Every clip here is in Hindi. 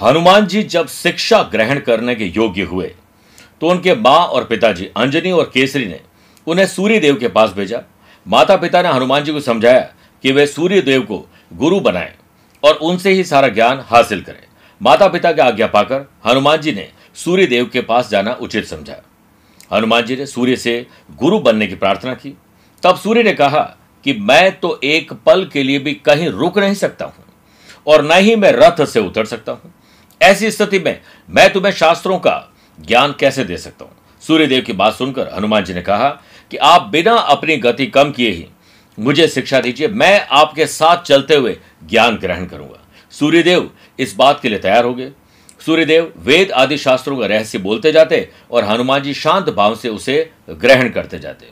हनुमान जी जब शिक्षा ग्रहण करने के योग्य हुए तो उनके माँ और पिताजी अंजनी और केसरी ने उन्हें सूर्य देव के पास भेजा। माता पिता ने हनुमान जी को समझाया कि वे सूर्य देव को गुरु बनाएँ और उनसे ही सारा ज्ञान हासिल करें। माता पिता की आज्ञा पाकर हनुमान जी ने सूर्य देव के पास जाना उचित समझा। हनुमान जी ने सूर्य से गुरु बनने की प्रार्थना की। तब सूर्य ने कहा कि मैं तो एक पल के लिए भी कहीं रुक नहीं सकता हूँ और न ही मैं रथ से उतर सकता हूँ। ऐसी स्थिति में मैं तुम्हें शास्त्रों का ज्ञान कैसे दे सकता हूँ? सूर्यदेव की बात सुनकर हनुमान जी ने कहा कि आप बिना अपनी गति कम किए ही मुझे शिक्षा दीजिए, मैं आपके साथ चलते हुए ज्ञान ग्रहण करूँगा। सूर्यदेव इस बात के लिए तैयार हो गए। सूर्यदेव वेद आदि शास्त्रों का रहस्य बोलते जाते और हनुमान जी शांत भाव से उसे ग्रहण करते जाते।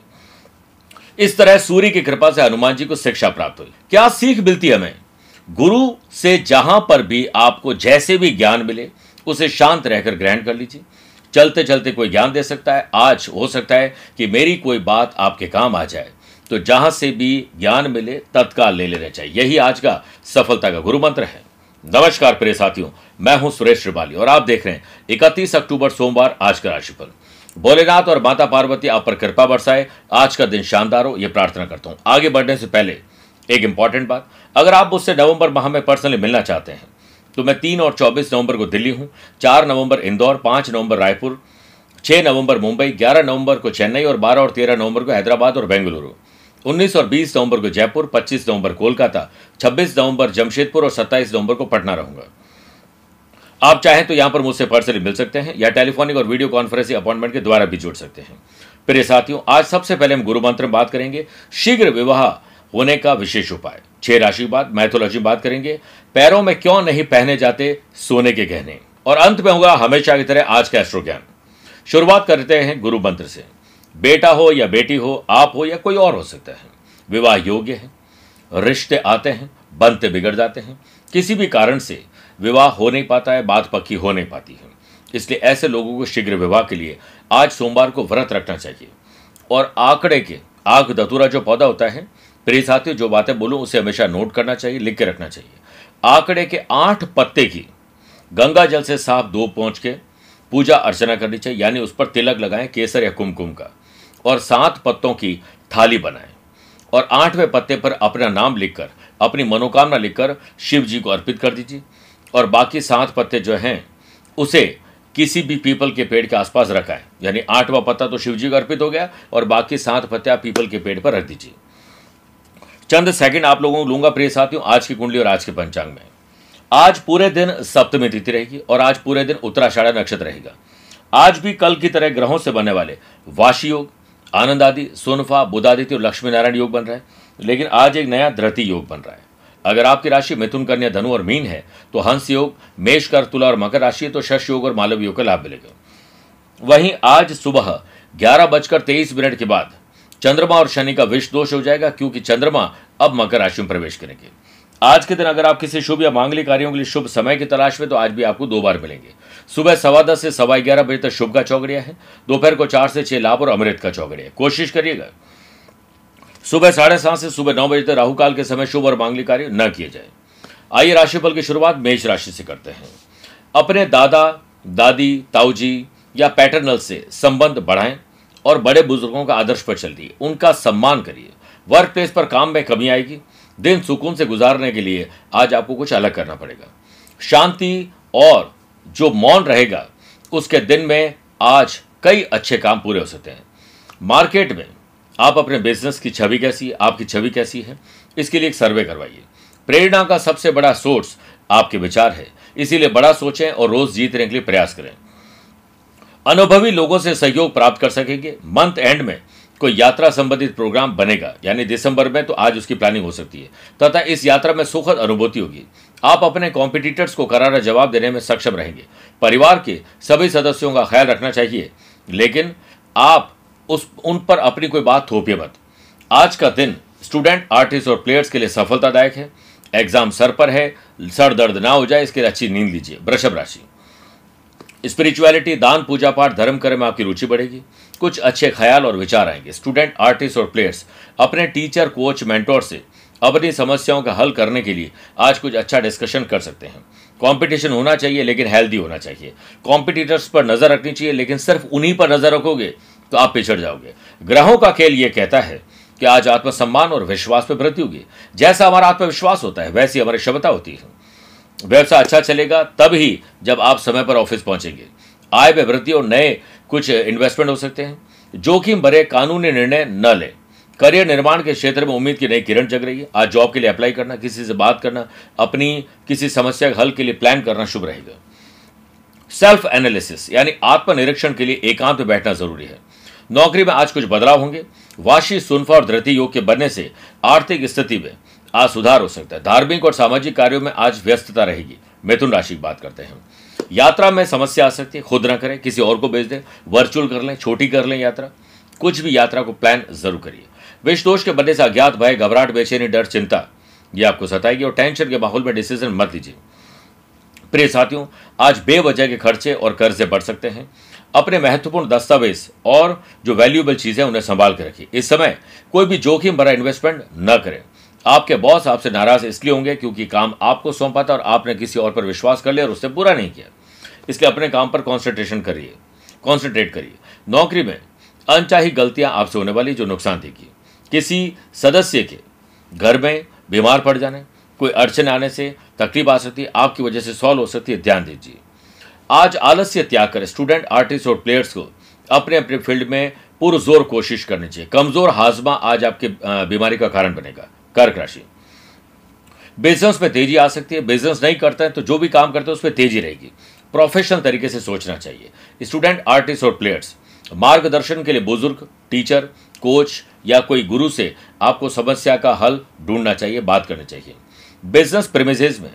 इस तरह सूर्य की कृपा से हनुमान जी को शिक्षा प्राप्त हुई। क्या सीख मिलती हमें? गुरु से जहाँ पर भी आपको जैसे भी ज्ञान मिले, उसे शांत रहकर ग्रहण कर लीजिए। चलते चलते कोई ज्ञान दे सकता है। आज हो सकता है कि मेरी कोई बात आपके काम आ जाए। तो जहाँ से भी ज्ञान मिले, तत्काल ले लेना चाहिए। यही आज का सफलता का गुरु मंत्र है। नमस्कार प्रिय साथियों, मैं हूँ सुरेश श्रिवाली और आप देख रहे हैं इकतीस अक्टूबर सोमवार आज का राशिफल। भोलेनाथ और माता पार्वती आप पर कृपा बरसाए। आज का दिन शानदार हो यह प्रार्थना करता हूँ। आगे बढ़ने से पहले एक इंपॉर्टेंट बात, अगर आप मुझसे नवंबर माह में पर्सनली मिलना चाहते हैं तो मैं तीन और चौबीस नवंबर को दिल्ली हूँ, चार नवंबर इंदौर, पाँच नवंबर रायपुर, छह नवंबर मुंबई, ग्यारह नवंबर को चेन्नई और बारह और तेरह नवंबर को हैदराबाद और बेंगलुरु, उन्नीस और बीस नवंबर को जयपुर, पच्चीस नवंबर कोलकाता, छब्बीस नवंबर जमशेदपुर और सत्ताईस नवंबर को पटना रहूँगा। आप चाहें तो यहाँ पर मुझसे पर्सनली मिल सकते हैं, या टेलीफोनिक और वीडियो कॉन्फ्रेंसिंग अपॉइंटमेंट के द्वारा भी जुड़ सकते हैं। प्रिय साथियों, आज सबसे पहले हम गुरु मंत्र में बात करेंगे, शीघ्र विवाह होने का विशेष उपाय। छह राशि बात, मैथोलॉजी बात करेंगे। पैरों में क्यों नहीं पहने जाते सोने के गहने? और अंत में होगा हमेशा की तरह आज का एस्ट्रो ज्ञान शुरुआत करते हैं गुरु मंत्र से। बेटा हो या बेटी हो, आप हो या कोई और हो सकता है। विवाह योग्य है। रिश्ते आते हैं बनते बिगड़ जाते हैं। किसी भी कारण से विवाह हो नहीं पाता है, बात पक्की हो नहीं पाती है। इसलिए ऐसे लोगों को शीघ्र विवाह के लिए आज सोमवार को व्रत रखना चाहिए। और आंकड़े के, आग दतुरा जो पौधा होता है प्रिय साथियों, जो बातें बोलूँ, उसे हमेशा नोट करना चाहिए, लिख के रखना चाहिए। आंकड़े के आठ पत्ते की गंगा जल से साफ़ दो पहुँच के पूजा अर्चना करनी चाहिए, यानी उस पर तिलक लगाएँ, केसर या कुमकुम का, और सात पत्तों की थाली बनाएँ। और आठवें पत्ते पर अपना नाम लिखकर, अपनी मनोकामना लिखकर शिव जी को अर्पित कर दीजिए। और बाकी सात पत्ते जो हैं, उसे किसी भी पीपल के पेड़ के आसपास रखाएँ। यानी आठवां पत्ता तो शिव जी को अर्पित हो गया, और बाकी सात पत्ते आप पीपल के पेड़ पर रख दीजिए। चंद सेकंड आप लोगों को लूँगा प्रिय साथियों, आज की कुंडली और आज के पंचांग में। आज पूरे दिन सप्तमी तिथि रहेगी और आज पूरे दिन उत्तराषाढ़ नक्षत्र रहेगा। आज भी कल की तरह ग्रहों से बनने वाले वाशी योग, आनंद आदि, सोनफा, बुधादित्य और लक्ष्मी नारायण योग बन रहा है, लेकिन आज एक नया धरती योग बन रहा है। अगर आपकी राशि मिथुन, कन्या, धनु और मीन है तो हंस योग, मेष कर तुला और मकर राशि है तो शश योग और मालव योग का लाभ मिलेगा। वहीं आज सुबह ग्यारह बजकर तेईस मिनट के बाद चंद्रमा और शनि का विष दोष हो जाएगा, क्योंकि चंद्रमा अब मकर राशि में प्रवेश करेंगे। आज के दिन अगर आप किसी शुभ या मांगलिक कार्यों के लिए शुभ समय की तलाश में तो आज भी आपको दो बार मिलेंगे। सुबह सवा दस से सवा ग्यारह बजे तक शुभ का चौकड़िया है। दोपहर को चार से छह लाभ और अमृत का चौकड़िया कोशिश करिएगा। सुबह साढ़े सात से सुबह नौ बजे तक राहु काल के समय शुभ और मांगलिक कार्य न किए जाए। आइए राशिफल की शुरुआत मेष राशि से करते हैं। अपने दादा, दादी, ताऊजी या पैटर्नल से संबंध बढ़ाएँ। और बड़े बुज़ुर्गों का आदर्श पर चलिए उनका सम्मान करिए। वर्क प्लेस पर काम में कमी आएगी। दिन सुकून से गुजारने के लिए आज आपको कुछ अलग करना पड़ेगा। शांति और जो मौन रहेगा, उसके दिन में आज कई अच्छे काम पूरे हो सकते हैं। मार्केट में आप अपने बिज़नेस की छवि कैसी, आपकी छवि कैसी है, इसके लिए एक सर्वे करवाइए। प्रेरणा का सबसे बड़ा सोर्स आपके विचार है। इसीलिए बड़ा सोचें और रोज जीतने के लिए प्रयास करें। अनुभवी लोगों से सहयोग प्राप्त कर सकेंगे। मंथ एंड में कोई यात्रा संबंधित प्रोग्राम बनेगा, यानी दिसंबर में तो आज उसकी प्लानिंग हो सकती है। तथा इस यात्रा में सुखद अनुभूति होगी। आप अपने कॉम्पिटिटर्स को करारा जवाब देने में सक्षम रहेंगे। परिवार के सभी सदस्यों का ख्याल रखना चाहिए, लेकिन आप उस, उन पर अपनी कोई बात थोपिए मत। आज का दिन स्टूडेंट आर्टिस्ट और प्लेयर्स के लिए सफलतादायक है। एग्ज़ाम सर पर है, सर दर्द ना हो जाए, इसके लिए अच्छी नींद लीजिए। वृषभ राशि। स्पिरिचुअलिटी, दान, पूजा पाठ, धर्म कर्म में आपकी रुचि बढ़ेगी। कुछ अच्छे ख्याल और विचार आएँगे। स्टूडेंट आर्टिस्ट और प्लेयर्स अपने टीचर कोच मेंटोर से अपनी समस्याओं का हल करने के लिए आज कुछ अच्छा डिस्कशन कर सकते हैं। कंपटीशन होना चाहिए, लेकिन हेल्दी होना चाहिए। कॉम्पिटिटर्स पर नज़र रखनी चाहिए, लेकिन सिर्फ़ उन्हीं पर नज़र रखोगे तो आप पिछड़ जाओगे। ग्रहों का खेल यह कहता है कि आज आत्मसम्मान और विश्वास पर वृद्धि होगी। जैसा हमारा आत्मविश्वास होता है, वैसी हमारी क्षमता होती है। व्यवसाय अच्छा चलेगा तब ही जब आप समय पर ऑफ़िस पहुँचेंगे। आय में वृद्धि और नए कुछ इन्वेस्टमेंट हो सकते हैं। जोखिम भरे कानूनी निर्णय न लें। करियर निर्माण के क्षेत्र में उम्मीद की नई किरण जग रही है। आज जॉब के लिए अप्लाई करना, किसी से बात करना, अपनी किसी समस्या के हल के लिए प्लान करना शुभ रहेगा। सेल्फ एनालिसिस यानी आत्मनिरीक्षण के लिए एकांत में बैठना ज़रूरी है। नौकरी में आज कुछ बदलाव होंगे। वाशी, सुनफा और धृति योग के बनने से आर्थिक स्थिति में आज सुधार हो सकता है। धार्मिक और सामाजिक कार्यों में आज व्यस्तता रहेगी। मिथुन राशि की बात करते हैं यात्रा में समस्या आ सकती है। खुद ना करें, किसी और को भेज दें। वर्चुअल कर लें, छोटी कर लें यात्रा। कुछ भी यात्रा को प्लान ज़रूर करिए। विष दोष के बनने से अज्ञात भय, घबराहट, बेचैनी, डर, चिंता, ये आपको सताएगी और टेंशन के माहौल में डिसीज़न मत लीजिए। प्रिय साथियों, आज बेवजह के खर्चे और कर्जे बढ़ सकते हैं। अपने महत्वपूर्ण दस्तावेज़ और जो वैल्यूएबल चीज़ें उन्हें संभाल कर रखिए। इस समय कोई भी जोखिम भरा इन्वेस्टमेंट न करें। आपके बॉस आपसे नाराज़ इसलिए होंगे क्योंकि काम आपको सौंपा था और आपने किसी और पर विश्वास कर लिया और उससे पूरा नहीं किया। इसलिए अपने काम पर कॉन्सेंट्रेशन करिए कॉन्सेंट्रेट करिए। नौकरी में अनचाही गलतियाँ आपसे होने वाली जो नुकसान देगी किसी सदस्य के घर में बीमार पड़ जाने, कोई अड़चन आने से तकलीफ़ आ सकती है, आपकी वजह से सॉल्व हो सकती है, ध्यान दीजिए। आज आलस्य त्याग कर। स्टूडेंट आर्टिस्ट और प्लेयर्स को अपने अपने फ़ील्ड में पुरजोर कोशिश करनी चाहिए। कमज़ोर हाजमा आज आपके बीमारी का कारण बनेगा। कर्क राशि। बिज़नेस में तेज़ी आ सकती है बिज़नेस नहीं करते हैं तो जो भी काम करते हैं उसमें तेज़ी रहेगी। प्रोफेशनल तरीके से सोचना चाहिए। स्टूडेंट आर्टिस्ट और प्लेयर्स मार्गदर्शन के लिए बुज़ुर्ग टीचर कोच या कोई गुरु से आपको समस्या का हल ढूंढना चाहिए, बात करनी चाहिए। बिज़नेस प्रेमिजेज में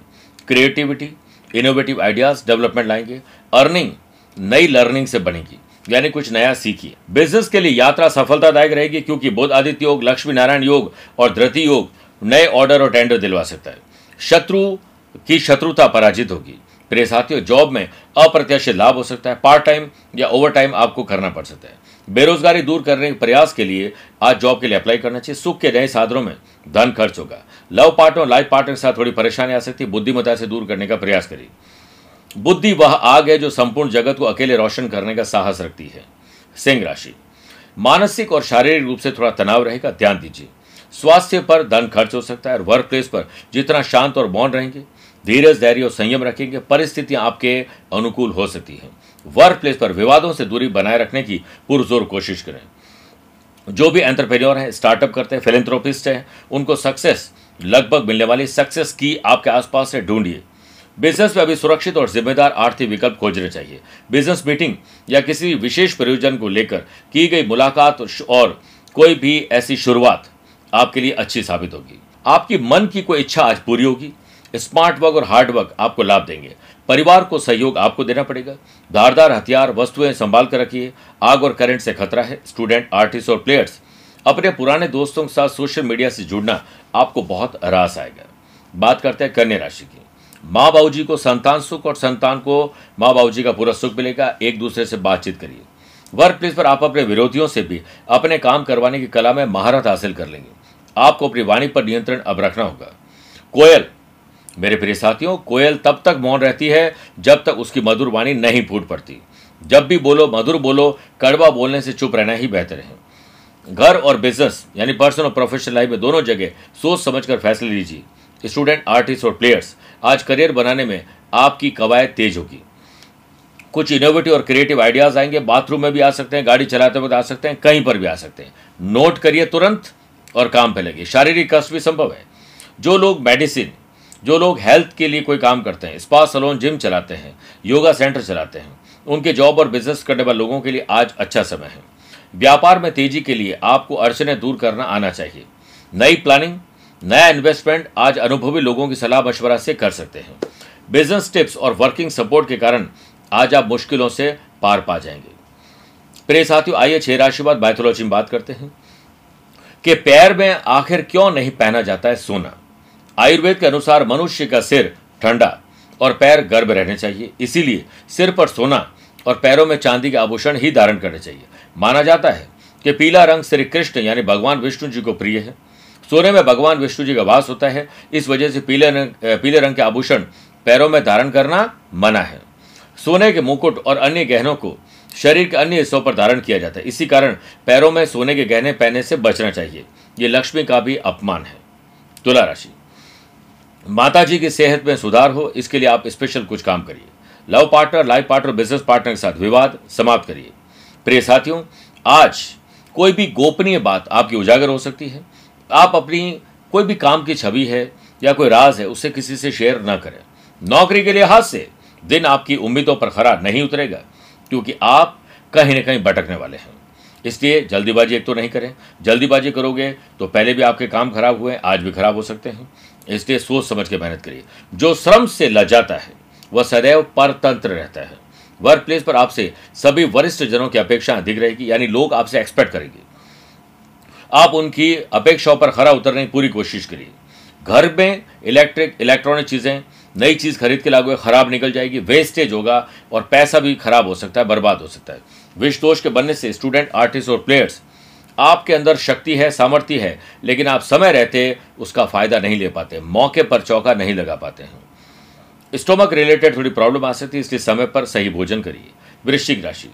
क्रिएटिविटी इनोवेटिव आइडियाज़ डेवलपमेंट लाएँगे। अर्निंग नई लर्निंग से बनेगी। यानी कुछ नया सीखिए बिज़नेस के लिए यात्रा सफलतादायक रहेगी क्योंकि बुद्ध आदित्य योग, लक्ष्मी नारायण योग और धृति योग नए ऑर्डर और टेंडर दिलवा सकता है। शत्रु की शत्रुता पराजित होगी। प्रिय साथियों जॉब में अप्रत्याशित लाभ हो सकता है। पार्ट टाइम या ओवर टाइम आपको करना पड़ सकता है। बेरोजगारी दूर करने के प्रयास के लिए आज जॉब के लिए अप्लाई करना चाहिए। सुख के नए साधनों में धन खर्च होगा। लव पार्टनर लाइफ पार्टनर के साथ थोड़ी परेशानी आ सकती है। बुद्धिमता से दूर करने का प्रयास करिए। बुद्धि वह आग है जो संपूर्ण जगत को अकेले रोशन करने का साहस रखती है। सिंह राशि। मानसिक और शारीरिक रूप से थोड़ा तनाव रहेगा, ध्यान दीजिए। स्वास्थ्य पर धन खर्च हो सकता है और वर्क प्लेस पर जितना शांत और मौन रहेंगे, धीरज, धैर्य और संयम रखेंगे, परिस्थितियाँ आपके अनुकूल हो सकती हैं। वर्क प्लेस पर विवादों से दूरी बनाए रखने की पुरजोर कोशिश करें। जो भी एंटरप्रेन्योर हैं स्टार्टअप करते हैं फिलेंथ्रोपिस्ट हैं, उनको सक्सेस लगभग मिलने वाली सक्सेस की आपके आसपास से ढूंढिए। बिज़नेस में अभी सुरक्षित और जिम्मेदार आर्थिक विकल्प खोजने चाहिए। बिज़नेस मीटिंग या किसी विशेष प्रयोजन को लेकर की गई मुलाकात और कोई भी ऐसी शुरुआत आपके लिए अच्छी साबित होगी। आपकी मन की कोई इच्छा आज पूरी होगी। स्मार्ट वर्क और हार्ड वर्क आपको लाभ देंगे। परिवार को सहयोग आपको देना पड़ेगा। धारदार हथियार, वस्तुएँ संभाल कर रखिए। आग और करंट से खतरा है। स्टूडेंट, आर्टिस्ट और प्लेयर्स, अपने पुराने दोस्तों के साथ सोशल मीडिया से जुड़ना आपको बहुत रास आएगा। बात करते हैं कन्या राशि की। माँ बाबू जी को संतान सुख और संतान को माँ बाबू जी का पूरा सुख मिलेगा, एक दूसरे से बातचीत करिए। वर्क प्लेस पर आप अपने विरोधियों से भी अपने काम करवाने की कला में महारत हासिल कर लेंगे। आपको अपनी वाणी पर नियंत्रण अब रखना होगा। कोयल, मेरे प्रिय साथियों, कोयल तब तक मौन रहती है जब तक उसकी मधुर वाणी नहीं फूट पड़ती। जब भी बोलो, मधुर बोलो, कड़वा बोलने से चुप रहना ही बेहतर है। घर और बिज़नेस यानी पर्सनल और प्रोफेशनल लाइफ में दोनों जगह सोच समझकर फैसले लीजिए। स्टूडेंट, आर्टिस्ट और प्लेयर्स, आज करियर बनाने में आपकी कवायद तेज होगी। कुछ इनोवेटिव और क्रिएटिव आइडियाज़ आएँगे बाथरूम में भी आ सकते हैं, गाड़ी चलाते वक्त आ सकते हैं, कहीं पर भी आ सकते हैं। नोट करिए तुरंत और काम पे लगे। शारीरिक कष्ट भी संभव है। जो लोग मेडिसिन जो लोग हेल्थ के लिए कोई काम करते हैं स्पा सलोन जिम चलाते हैं योगा सेंटर चलाते हैं, उनके जॉब और बिज़नेस करने वाले लोगों के लिए आज अच्छा समय है। व्यापार में तेज़ी के लिए आपको अड़चने दूर करना आना चाहिए। नई प्लानिंग नया इन्वेस्टमेंट आज अनुभवी लोगों की सलाह मशवरा से कर सकते हैं। बिज़नेस टिप्स और वर्किंग सपोर्ट के कारण आज आप मुश्किलों से पार पा जाएँगे। प्रिय साथियों, आइए छह राशि बाद बायोथोलॉजी में बात करते हैं। कि पैर में आखिर क्यों नहीं पहना जाता है सोना? आयुर्वेद के अनुसार मनुष्य का सिर ठंडा और पैर गर्भ रहने चाहिए। इसीलिए सिर पर सोना और पैरों में चांदी के आभूषण ही धारण करने चाहिए। माना जाता है कि पीला रंग श्री कृष्ण यानी भगवान विष्णु जी को प्रिय है। सोने में भगवान विष्णु जी का वास होता है। इस वजह से पीले रंग पीले रंग के आभूषण पैरों में धारण करना मना है। सोने के मुकुट और अन्य गहनों को शरीर के अन्य हिस्सों पर धारण किया जाता है। इसी कारण पैरों में सोने के गहने पहनने से बचना चाहिए। ये लक्ष्मी का भी अपमान है। तुला राशि। माता जी की सेहत में सुधार हो, इसके लिए आप स्पेशल कुछ काम करिए। Love partner, life partner business partner के साथ विवाद समाप्त करिए। प्रिय साथियों, आज कोई भी गोपनीय बात आपकी उजागर हो सकती है। आप अपनी कोई भी काम की छवि है या कोई राज है उसे किसी से शेयर न करें। नौकरी के लिहाज से दिन आपकी उम्मीदों पर खरा नहीं उतरेगा, क्योंकि आप कहीं ना कहीं भटकने वाले हैं। इसलिए जल्दीबाजी एक तो नहीं करें। जल्दीबाजी करोगे तो पहले भी आपके काम खराब हुए आज भी खराब हो सकते हैं। इसलिए सोच समझ के मेहनत करिए। जो श्रम से लजाता है, वह सदैव परतंत्र रहता है। वर्क प्लेस पर आपसे सभी वरिष्ठ जनों की अपेक्षा अधिक रहेगी, यानी लोग आपसे एक्सपेक्ट करेंगे। आप उनकी अपेक्षाओं पर खरा उतरने की पूरी कोशिश करिए। घर में इलेक्ट्रिक इलेक्ट्रॉनिक चीज़ें, नई चीज़ खरीद के लागू खराब निकल जाएगी वेस्टेज होगा और पैसा भी खराब हो सकता है, बर्बाद हो सकता है। विष दोष के बनने से स्टूडेंट आर्टिस्ट और प्लेयर्स आपके अंदर शक्ति है, सामर्थ्य है, लेकिन आप समय रहते, उसका फ़ायदा नहीं ले पाते, मौके पर चौका नहीं लगा पाते हैं। स्टोमक रिलेटेड थोड़ी प्रॉब्लम आ सकती है, इसलिए समय पर सही भोजन करिए। वृश्चिक राशि,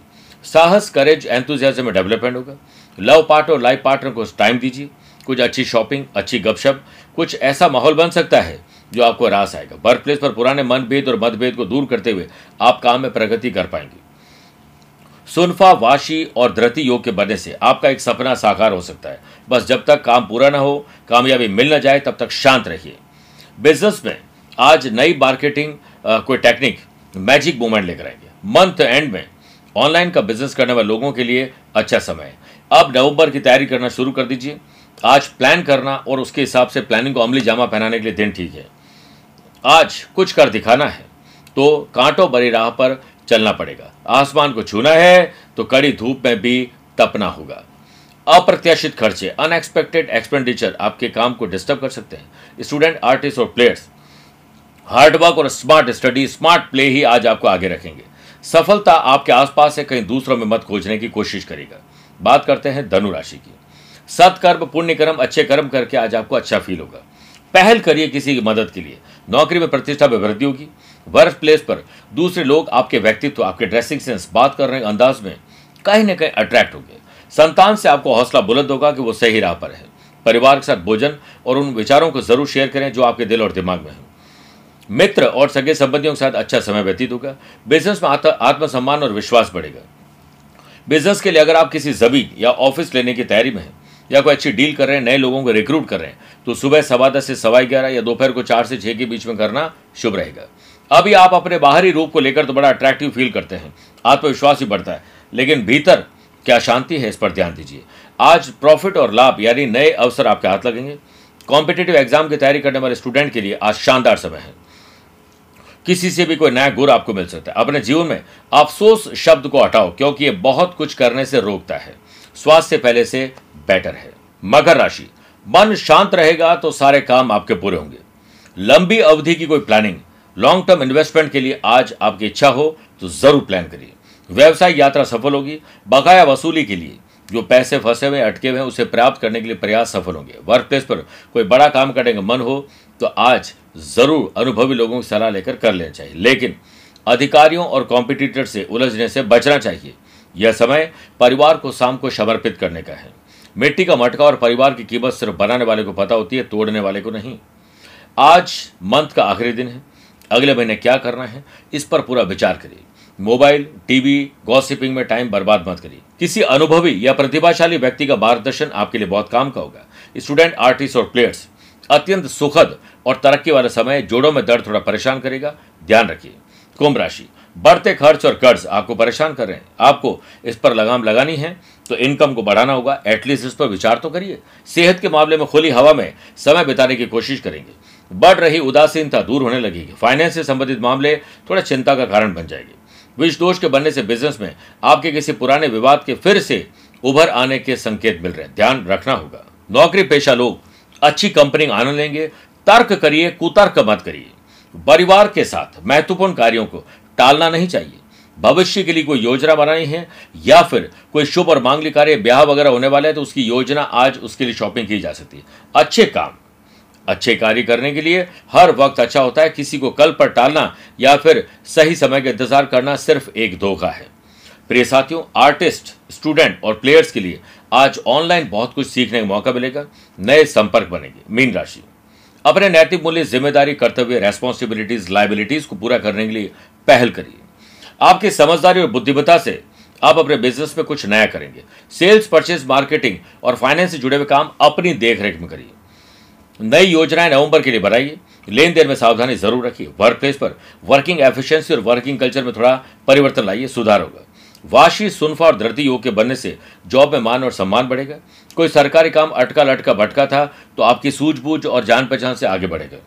साहस करेज एंथुजियाज्म में डेवलपमेंट होगा। लव पार्टनर और लाइफ पार्टनर को टाइम दीजिए। कुछ अच्छी शॉपिंग अच्छी गपशप, कुछ ऐसा माहौल बन सकता है जो आपको रास आएगा। वर्क प्लेस पर पुराने मनभेद और मतभेद को दूर करते हुए आप काम में प्रगति कर पाएँगे। सुनफा, वाशी और धृति योग के बनने से आपका एक सपना साकार हो सकता है। बस जब तक काम पूरा ना हो, कामयाबी मिल ना जाए, तब तक शांत रहिए। बिज़नेस में आज नई मार्केटिंग कोई टेक्निक मैजिक मूवमेंट लेकर आएँगे। मंथ एंड में ऑनलाइन का बिज़नेस करने वाले लोगों के लिए अच्छा समय है। अब नवंबर की तैयारी करना शुरू कर दीजिए। आज प्लान करना और उसके हिसाब से प्लानिंग को अमली जामा पहनाने के लिए दिन ठीक है। आज कुछ कर दिखाना है तो कांटों भरी राह पर चलना पड़ेगा। आसमान को छूना है तो कड़ी धूप में भी तपना होगा। अप्रत्याशित खर्चे अनएक्सपेक्टेड एक्सपेंडिचर आपके काम को डिस्टर्ब कर सकते हैं। स्टूडेंट आर्टिस्ट और प्लेयर्स हार्डवर्क और स्मार्ट स्टडी स्मार्ट प्ले ही आज आपको आगे रखेंगे। सफलता आपके आसपास है, कहीं दूसरों में मत खोजने की कोशिश करेगा बात करते हैं धनु राशि की। सत्कर्म पुण्य कर्म अच्छे कर्म करके आज आपको अच्छा फील होगा। पहल करिए किसी की मदद के लिए। नौकरी में प्रतिष्ठा में वृद्धि होगी। वर्क प्लेस पर दूसरे लोग आपके व्यक्तित्व, आपके ड्रेसिंग सेंस बात करने के अंदाज में, कहीं ना कहीं अट्रैक्ट होंगे। संतान से आपको हौसला बुलंद होगा कि वो सही राह पर है। परिवार के साथ भोजन और उन विचारों को ज़रूर शेयर करें जो आपके दिल और दिमाग में है। मित्र और सगे संबंधियों के साथ अच्छा समय व्यतीत होगा। बिज़नेस में आत्मसम्मान और विश्वास बढ़ेगा। बिज़नेस के लिए अगर आप किसी ज़मीन या ऑफ़िस लेने की तैयारी में हैं, या कोई अच्छी डील कर रहे हैं, नए लोगों को रिक्रूट कर रहे हैं तो सुबह सवा दस से सवा ग्यारह या दोपहर को चार से छः के बीच में करना शुभ रहेगा। अभी आप अपने बाहरी रूप को लेकर तो बड़ा अट्रैक्टिव फील करते हैं, आत्मविश्वास भी बढ़ता है, लेकिन भीतर क्या शांति है इस पर ध्यान दीजिए। आज प्रॉफिट और लाभ, यानी नए अवसर आपके हाथ लगेंगे। कॉम्पिटेटिव एग्ज़ाम की तैयारी करने वाले स्टूडेंट के लिए आज शानदार समय है। किसी से भी कोई नया गुर आपको मिल सकता है। अपने जीवन में अफसोस शब्द को हटाओ, क्योंकि ये बहुत कुछ करने से रोकता है। स्वास्थ्य पहले से बेटर है। मकर राशि। मन शांत रहेगा तो सारे काम आपके पूरे होंगे। लंबी अवधि की कोई प्लानिंग लॉन्ग टर्म इन्वेस्टमेंट के लिए आज आपकी इच्छा हो तो ज़रूर प्लान करिए। व्यवसाय यात्रा सफल होगी। बकाया वसूली के लिए जो पैसे फंसे हुए अटके हुए उसे प्राप्त करने के लिए प्रयास सफल होंगे। वर्क प्लेस पर कोई बड़ा काम करने का मन हो तो आज ज़रूर अनुभवी लोगों की सलाह लेकर कर लेना चाहिए। लेकिन अधिकारियों और कॉम्पिटिटर से उलझने से बचना चाहिए। यह समय परिवार को शाम को समर्पित करने का है। मिट्टी का मटका और परिवार की कीमत सिर्फ़ बनाने वाले को पता होती है, तोड़ने वाले को नहीं। आज मंथ का आखिरी दिन है। अगले महीने क्या करना है, इस पर पूरा विचार करिए। मोबाइल, टीवी गॉसिपिंग में टाइम बर्बाद मत करिए। किसी अनुभवी या प्रतिभाशाली व्यक्ति का मार्गदर्शन आपके लिए बहुत काम का होगा। स्टूडेंट आर्टिस्ट और प्लेयर्स अत्यंत सुखद और तरक्की वाला समय जोड़ों में दर्द थोड़ा परेशान करेगा। ध्यान रखिए। कुंभ राशि। बढ़ते खर्च और कर्ज आपको परेशान कर रहे हैं। आपको इस पर लगाम लगानी है तो इनकम को बढ़ाना होगा। एटलीस्ट इस पर विचार तो करिए। सेहत के मामले में खुली हवा में समय बिताने की कोशिश करेंगे। बढ़ रही उदासीनता दूर होने लगेगी। फाइनेंस से संबंधित मामले थोड़ा चिंता का कारण बन जाएँगे। विष दोष के बनने से बिज़नेस में आपके किसी पुराने विवाद के फिर से उभर आने के संकेत मिल रहे हैं। ध्यान रखना होगा। नौकरी पेशा लोग अच्छी कंपनी आनंद लेंगे। तर्क करिए, कुतर्क मत करिए। परिवार के साथ महत्वपूर्ण कार्यों को टालना नहीं चाहिए। भविष्य के लिए कोई योजना बनाई है या फिर कोई शुभ और मांगलिक कार्य, ब्याह वगैरह होने वाला है तो उसकी योजना आज उसके लिए शॉपिंग की जा सकती है। अच्छे काम, अच्छे कार्य करने के लिए हर वक्त अच्छा होता है। किसी को कल पर टालना या फिर सही समय का इंतज़ार करना सिर्फ़ एक धोखा है। प्रिय साथियों, आर्टिस्ट, स्टूडेंट और प्लेयर्स के लिए आज ऑनलाइन बहुत कुछ सीखने का मौका मिलेगा, नए संपर्क बनेंगे, मीन राशि। अपने नैतिक मूल्य, ज़िम्मेदारी, कर्तव्य रेस्पॉन्सिबिलिटीज लाइबिलिटीज को पूरा करने के लिए पहल करिए। आपकी समझदारी और बुद्धिमत्ता से आप अपने बिज़नेस में कुछ नया करेंगे। सेल्स परचेज मार्केटिंग और फाइनेंस से जुड़े हुए काम अपनी देखरेख में करिए। नई योजनाएँ नवंबर के लिए बनाइए। लेन देन में सावधानी ज़रूर रखिए। वर्क प्लेस पर वर्किंग एफिशिएंसी और वर्किंग कल्चर में थोड़ा परिवर्तन लाइए, सुधार होगा। वाशी, सुनफा और धरती योग के बनने से जॉब में मान और सम्मान बढ़ेगा। कोई सरकारी काम अटका लटका भटका था तो आपकी सूझबूझ और जान पहचान से आगे बढ़ेगा।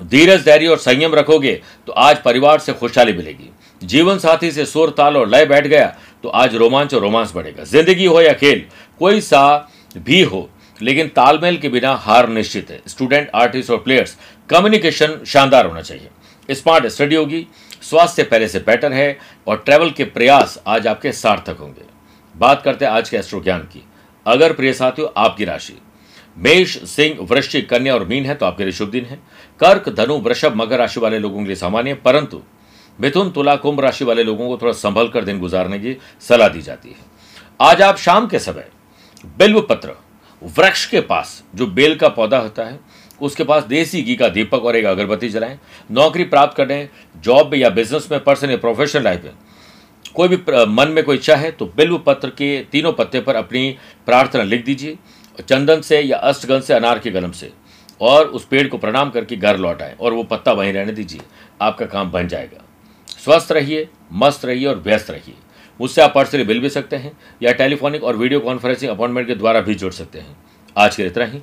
धीरज, धैर्य और संयम रखोगे तो आज परिवार से खुशहाली मिलेगी। जीवन साथी से सुर, ताल और लय बैठ गया तो आज रोमांच और रोमांस बढ़ेगा। ज़िंदगी हो या खेल, कोई सा भी हो, लेकिन तालमेल के बिना हार निश्चित है। स्टूडेंट, आर्टिस्ट और प्लेयर्स, कम्युनिकेशन शानदार होना चाहिए। स्मार्ट स्टडी होगी स्वास्थ्य पहले से बेटर है और ट्रैवल के प्रयास आज आपके सार्थक होंगे। बात करते हैं आज के एस्ट्रो ज्ञान की। अगर प्रिय साथियों, आपकी राशि। मेष, सिंह, वृश्चिक, कन्या और मीन है तो आपके लिए शुभ दिन है। कर्क, धनु, वृषभ, मकर राशि वाले लोगों के लिए सामान्य परंतु मिथुन, तुला, कुंभ राशि वाले लोगों को थोड़ा संभल कर दिन गुजारने की सलाह दी जाती है। आज आप शाम के समय बिल्व पत्र, वृक्ष के पास, जो बेल का पौधा होता है उसके पास देसी घी का दीपक और एक अगरबत्ती जलाएँ, नौकरी प्राप्त करें जॉब में या बिज़नेस में पर्सन या प्रोफेशनल लाइफ में। कोई भी मन में कोई इच्छा है तो बिल्व पत्र के तीनों पत्ते पर अपनी प्रार्थना लिख दीजिए, चंदन से या अष्टगंध से अनार के गलम से, और उस पेड़ को प्रणाम करके घर लौट आए, और वो पत्ता वहीं रहने दीजिए, आपका काम बन जाएगा। स्वस्थ रहिए, मस्त रहिए और व्यस्त रहिए। मुझसे आप पर्सनली मिल भी सकते हैं, या टेलीफोनिक और वीडियो कॉन्फ्रेंसिंग अपॉइंटमेंट के द्वारा भी जुड़ सकते हैं। आज के इतना ही।